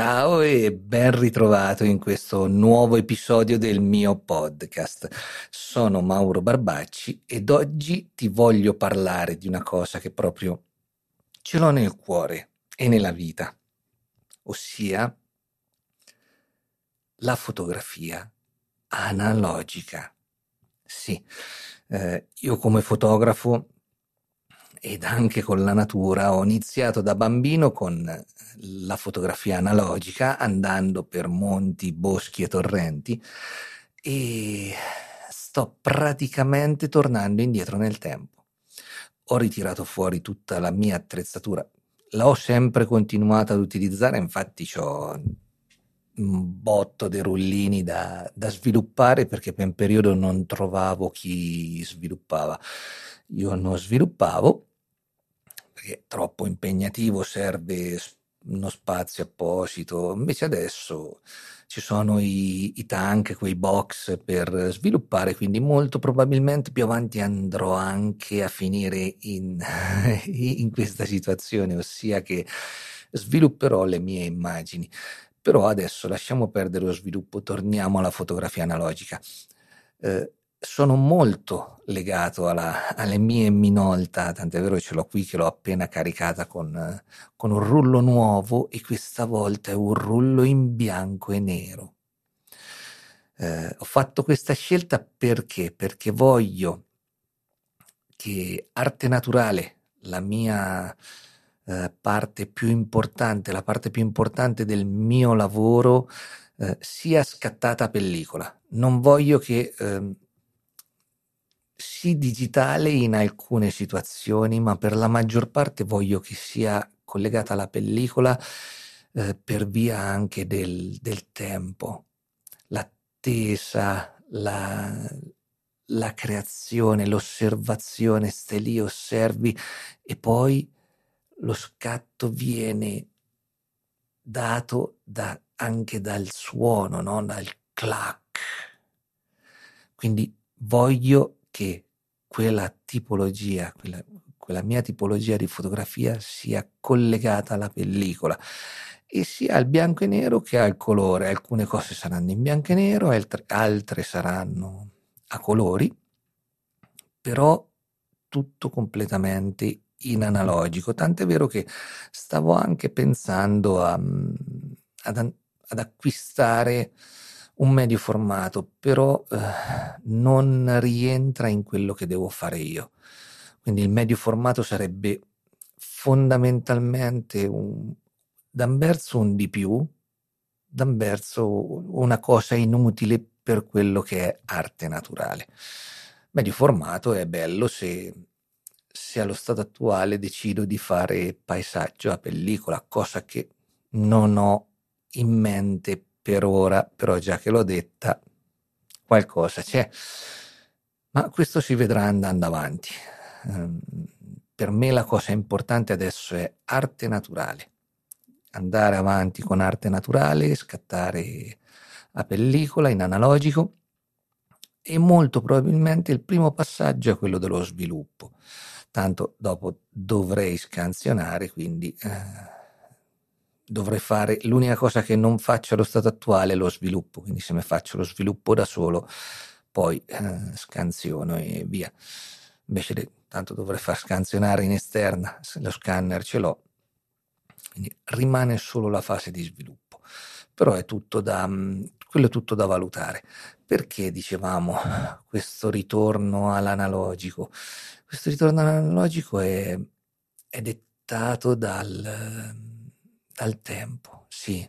Ciao e ben ritrovato in questo nuovo episodio del mio podcast. Sono Mauro Barbacci ed oggi ti voglio parlare di una cosa che proprio ce l'ho nel cuore e nella vita, ossia la fotografia analogica. Sì, eh, io come fotografo ed anche con la natura ho iniziato da bambino con la fotografia analogica andando per monti, boschi e torrenti e sto praticamente tornando indietro nel tempo. Ho ritirato fuori tutta la mia attrezzatura, l'ho sempre continuata ad utilizzare, infatti ho un botto di rullini da, da sviluppare perché per un periodo non trovavo chi sviluppava. Io non sviluppavo perché è troppo impegnativo, serve uno spazio apposito. Invece adesso ci sono i, i, tank, quei box per sviluppare, quindi molto probabilmente più avanti andrò anche a finire in, in questa situazione, ossia che svilupperò le mie immagini. Però adesso lasciamo perdere lo sviluppo, torniamo alla fotografia analogica. Eh, sono molto legato alla, alle mie Minolta, tant'è vero che ce l'ho qui che l'ho appena caricata con, con un rullo nuovo e questa volta è un rullo in bianco e nero. Eh, ho fatto questa scelta perché? Perché voglio che arte naturale, la mia eh, parte più importante, la parte più importante del mio lavoro, eh, sia scattata a pellicola. Non voglio che ehm, sì digitale in alcune situazioni, ma per la maggior parte voglio che sia collegata alla pellicola eh, per via anche del, del tempo, l'attesa, la, la creazione, l'osservazione, stai lì, osservi e poi lo scatto viene dato da, anche dal suono, no? dal clac. Quindi voglio che quella tipologia, quella, quella mia tipologia di fotografia sia collegata alla pellicola e sia al bianco e nero che al colore. Alcune cose saranno in bianco e nero, altre, altre saranno a colori, però tutto completamente in analogico. Tant'è vero che stavo anche pensando a, ad, ad acquistare un medio formato, però eh, non rientra in quello che devo fare io. Quindi il medio formato sarebbe fondamentalmente un, da un un di più, da una cosa inutile per quello che è arte naturale. Medio formato è bello se, se allo stato attuale decido di fare paesaggio a pellicola, cosa che non ho in mente per ora, però già che l'ho detta, qualcosa c'è. Ma questo si vedrà andando avanti. Um, per me la cosa importante adesso è arte naturale. Andare avanti con arte naturale, scattare a pellicola in analogico e molto probabilmente il primo passaggio è quello dello sviluppo. Tanto dopo dovrei scansionare, quindi eh, dovrei fare l'unica cosa che non faccio allo stato attuale è lo sviluppo, quindi se mi faccio lo sviluppo da solo, poi eh, scansiono e via. Invece de, tanto dovrei far scansionare in esterna, se lo scanner ce l'ho, quindi rimane solo la fase di sviluppo. Però è tutto da, mm, quello è tutto da valutare. Perché dicevamo questo ritorno all'analogico? Questo ritorno all'analogico è, è dettato dal dal tempo, sì,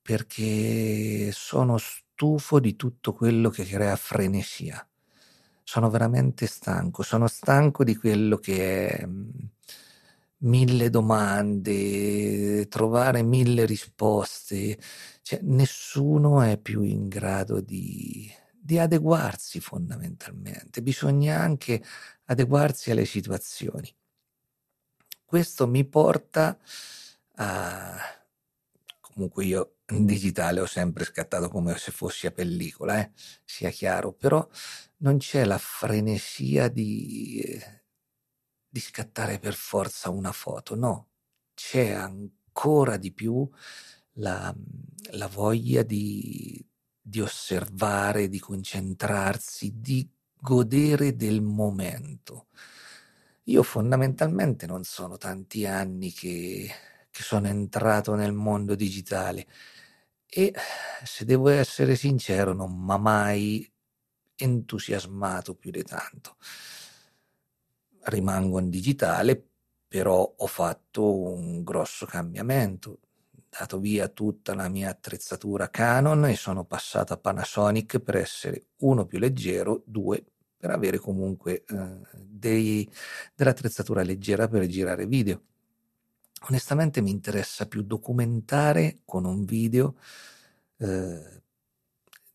perché sono stufo di tutto quello che crea frenesia. Sono veramente stanco, sono stanco di quello che è mm, mille domande, trovare mille risposte, cioè, nessuno è più in grado di, di adeguarsi fondamentalmente, bisogna anche adeguarsi alle situazioni. Questo mi porta Uh, comunque io in digitale ho sempre scattato come se fossi a pellicola, eh? sia chiaro, però non c'è la frenesia di, di scattare per forza una foto, no, c'è ancora di più la, la voglia di, di osservare, di concentrarsi, di godere del momento. Io fondamentalmente non sono tanti anni che, che sono entrato nel mondo digitale e se devo essere sincero non mi ha mai entusiasmato più di tanto. Rimango in digitale, però ho fatto un grosso cambiamento, dato via tutta la mia attrezzatura Canon e sono passato a Panasonic per essere uno più leggero, due per avere comunque eh, dei, dell'attrezzatura leggera per girare video. Onestamente mi interessa più documentare con un video eh,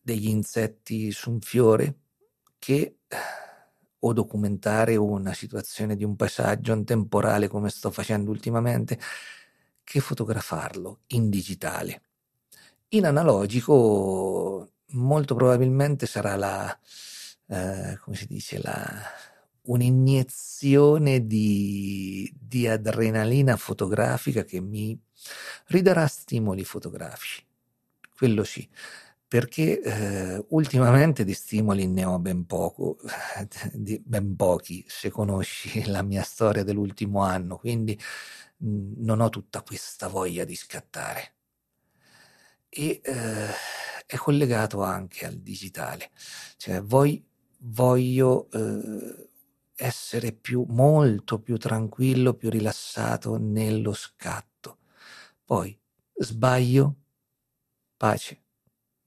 degli insetti su un fiore che o documentare una situazione di un passaggio, un temporale come sto facendo ultimamente, che fotografarlo in digitale. In analogico molto probabilmente sarà la, eh, come si dice, la, un'iniezione di, di adrenalina fotografica che mi ridarà stimoli fotografici. Quello sì perché eh, ultimamente di stimoli ne ho ben poco, ben pochi, se conosci la mia storia dell'ultimo anno, quindi mh, non ho tutta questa voglia di scattare. E eh, è collegato anche al digitale, cioè voi voglio eh, essere più, molto più tranquillo, più rilassato nello scatto. Poi sbaglio, pace.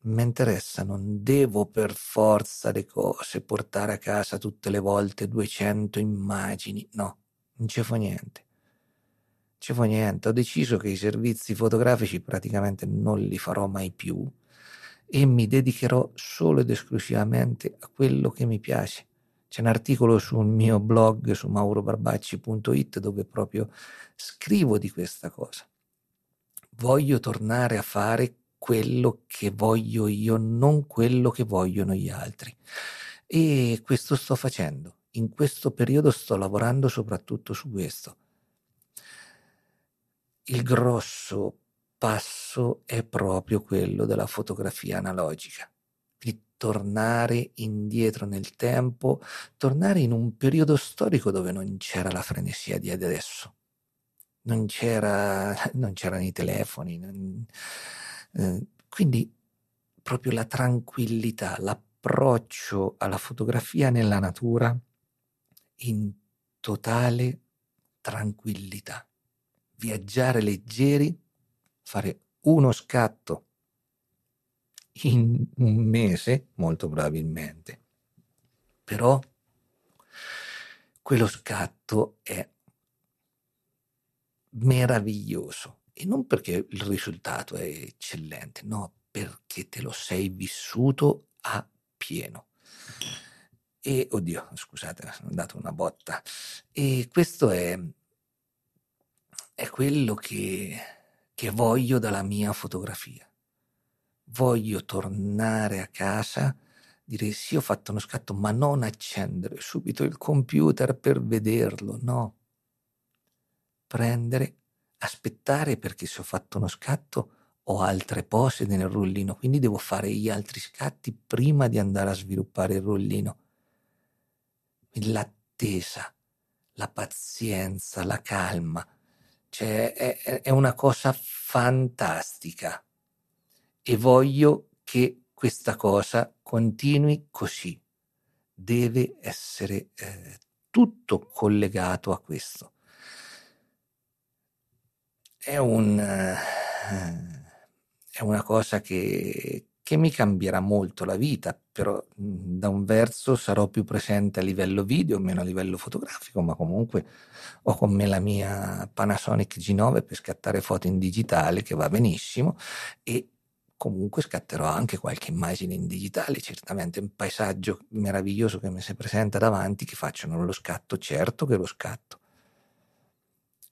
Mi interessa, non devo per forza le cose portare a casa tutte le volte 200 immagini. No, non ci fa niente. Non ci fa niente. Ho deciso che i servizi fotografici praticamente non li farò mai più e mi dedicherò solo ed esclusivamente a quello che mi piace. C'è un articolo sul mio blog su maurobarbacci.it dove proprio scrivo di questa cosa. Voglio tornare a fare quello che voglio io, non quello che vogliono gli altri. E questo sto facendo. In questo periodo sto lavorando soprattutto su questo. Il grosso passo è proprio quello della fotografia analogica. Quindi tornare indietro nel tempo, tornare in un periodo storico dove non c'era la frenesia di adesso. Non, c'era, non c'erano i telefoni. Non, eh, quindi proprio la tranquillità, l'approccio alla fotografia nella natura in totale tranquillità. Viaggiare leggeri fare uno scatto in un mese, molto probabilmente. Però quello scatto è meraviglioso e non perché il risultato è eccellente, no, perché te lo sei vissuto a pieno. E oddio, scusate, ho dato una botta. E questo è, è quello che che voglio dalla mia fotografia. Voglio tornare a casa, dire sì ho fatto uno scatto, ma non accendere subito il computer per vederlo, no. Prendere, aspettare perché se ho fatto uno scatto ho altre pose nel rullino, quindi devo fare gli altri scatti prima di andare a sviluppare il rullino. L'attesa, la pazienza, la calma cioè, è, è una cosa fantastica e voglio che questa cosa continui così. Deve essere eh, tutto collegato a questo. È, un, eh, è una cosa che, che mi cambierà molto la vita, però da un verso sarò più presente a livello video, meno a livello fotografico, ma comunque ho con me la mia Panasonic G9 per scattare foto in digitale che va benissimo e comunque scatterò anche qualche immagine in digitale, certamente un paesaggio meraviglioso che mi si presenta davanti che facciano lo scatto, certo che lo scatto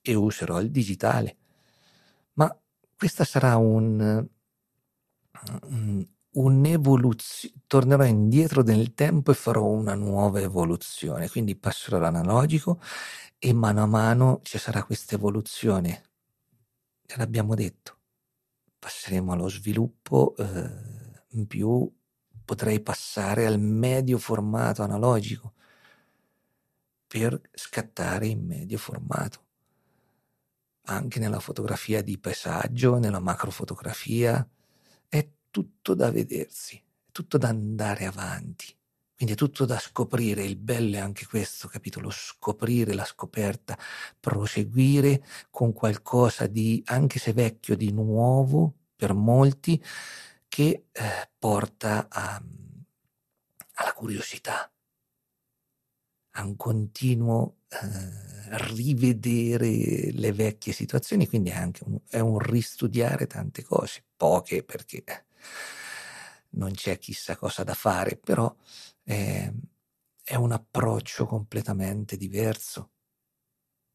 e userò il digitale. Ma questa sarà un un'evoluzione, tornerò indietro nel tempo e farò una nuova evoluzione, quindi passerò all'analogico e mano a mano ci sarà questa evoluzione. L'abbiamo detto, passeremo allo sviluppo, eh, in più potrei passare al medio formato analogico per scattare in medio formato. Anche nella fotografia di paesaggio, nella macrofotografia, è tutto da vedersi, è tutto da andare avanti. Quindi è tutto da scoprire, il bello è anche questo, capito? Lo scoprire, la scoperta, proseguire con qualcosa di, anche se vecchio, di nuovo per molti, che eh, porta a, alla curiosità, a un continuo eh, rivedere le vecchie situazioni, quindi anche un, è un ristudiare tante cose, poche perché non c'è chissà cosa da fare, però eh, è un approccio completamente diverso.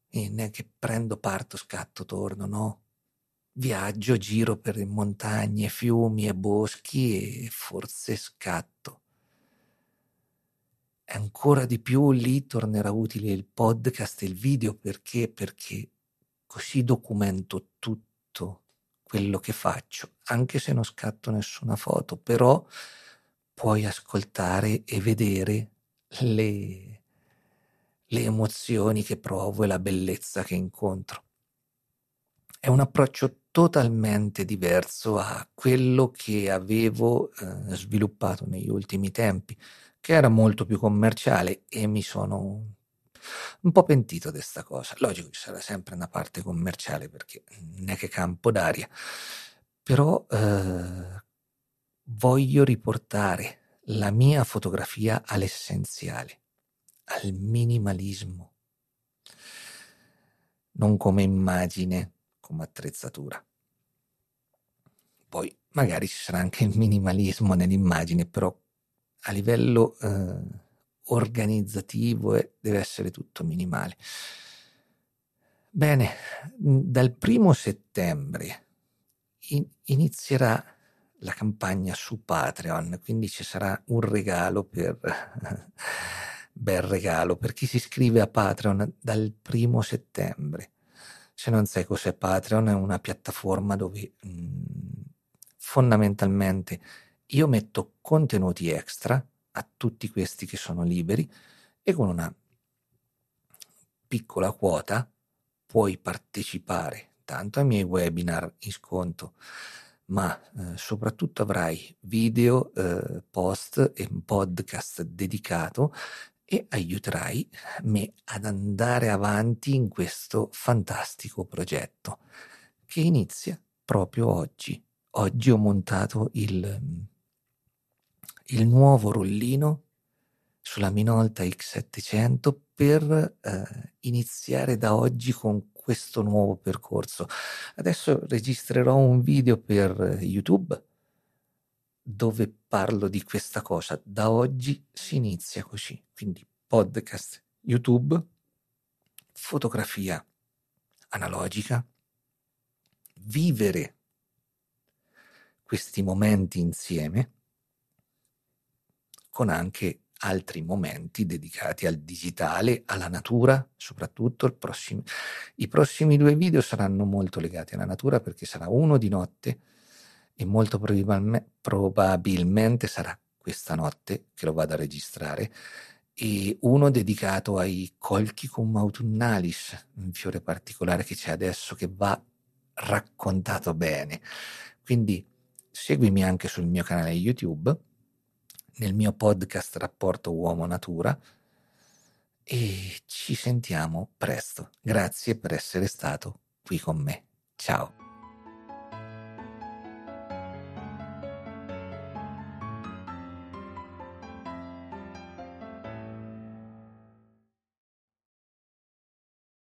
E non è che prendo, parto, scatto, torno, no. Viaggio, giro per montagne, fiumi e boschi e forse scatto. E ancora di più lì tornerà utile il podcast e il video perché? Perché così documento tutto quello che faccio, anche se non scatto nessuna foto, però puoi ascoltare e vedere le, le emozioni che provo e la bellezza che incontro. È un approccio totalmente diverso a quello che avevo eh, sviluppato negli ultimi tempi, che era molto più commerciale e mi sono un po' pentito di questa cosa. Logico, ci sarà sempre una parte commerciale perché non è che campo d'aria, però eh, voglio riportare la mia fotografia all'essenziale, al minimalismo, non come immagine, come attrezzatura. Poi magari ci sarà anche il minimalismo nell'immagine, però a livello eh, organizzativo eh, deve essere tutto minimale. Bene, dal primo settembre in- inizierà la campagna su Patreon, quindi ci sarà un regalo per bel regalo per chi si iscrive a Patreon dal primo settembre. Se non sai cos'è Patreon, è una piattaforma dove mh, fondamentalmente io metto contenuti extra a tutti questi che sono liberi e con una piccola quota puoi partecipare tanto ai miei webinar in sconto ma eh, soprattutto avrai video, eh, post e podcast dedicato e aiuterai me ad andare avanti in questo fantastico progetto che inizia proprio oggi. Oggi ho montato il, il nuovo rollino sulla Minolta X700 per eh, iniziare da oggi con questo nuovo percorso. Adesso registrerò un video per YouTube dove parlo di questa cosa. Da oggi si inizia così, quindi podcast, YouTube, fotografia analogica, vivere questi momenti insieme con anche altri momenti dedicati al digitale, alla natura, soprattutto prossimo, i prossimi due video saranno molto legati alla natura perché sarà uno di notte e molto probabilmente, sarà questa notte che lo vado a registrare e uno dedicato ai colchicum autunnalis, un fiore particolare che c'è adesso che va raccontato bene. Quindi seguimi anche sul mio canale YouTube nel mio podcast Rapporto Uomo-Natura e ci sentiamo presto. Grazie per essere stato qui con me. Ciao.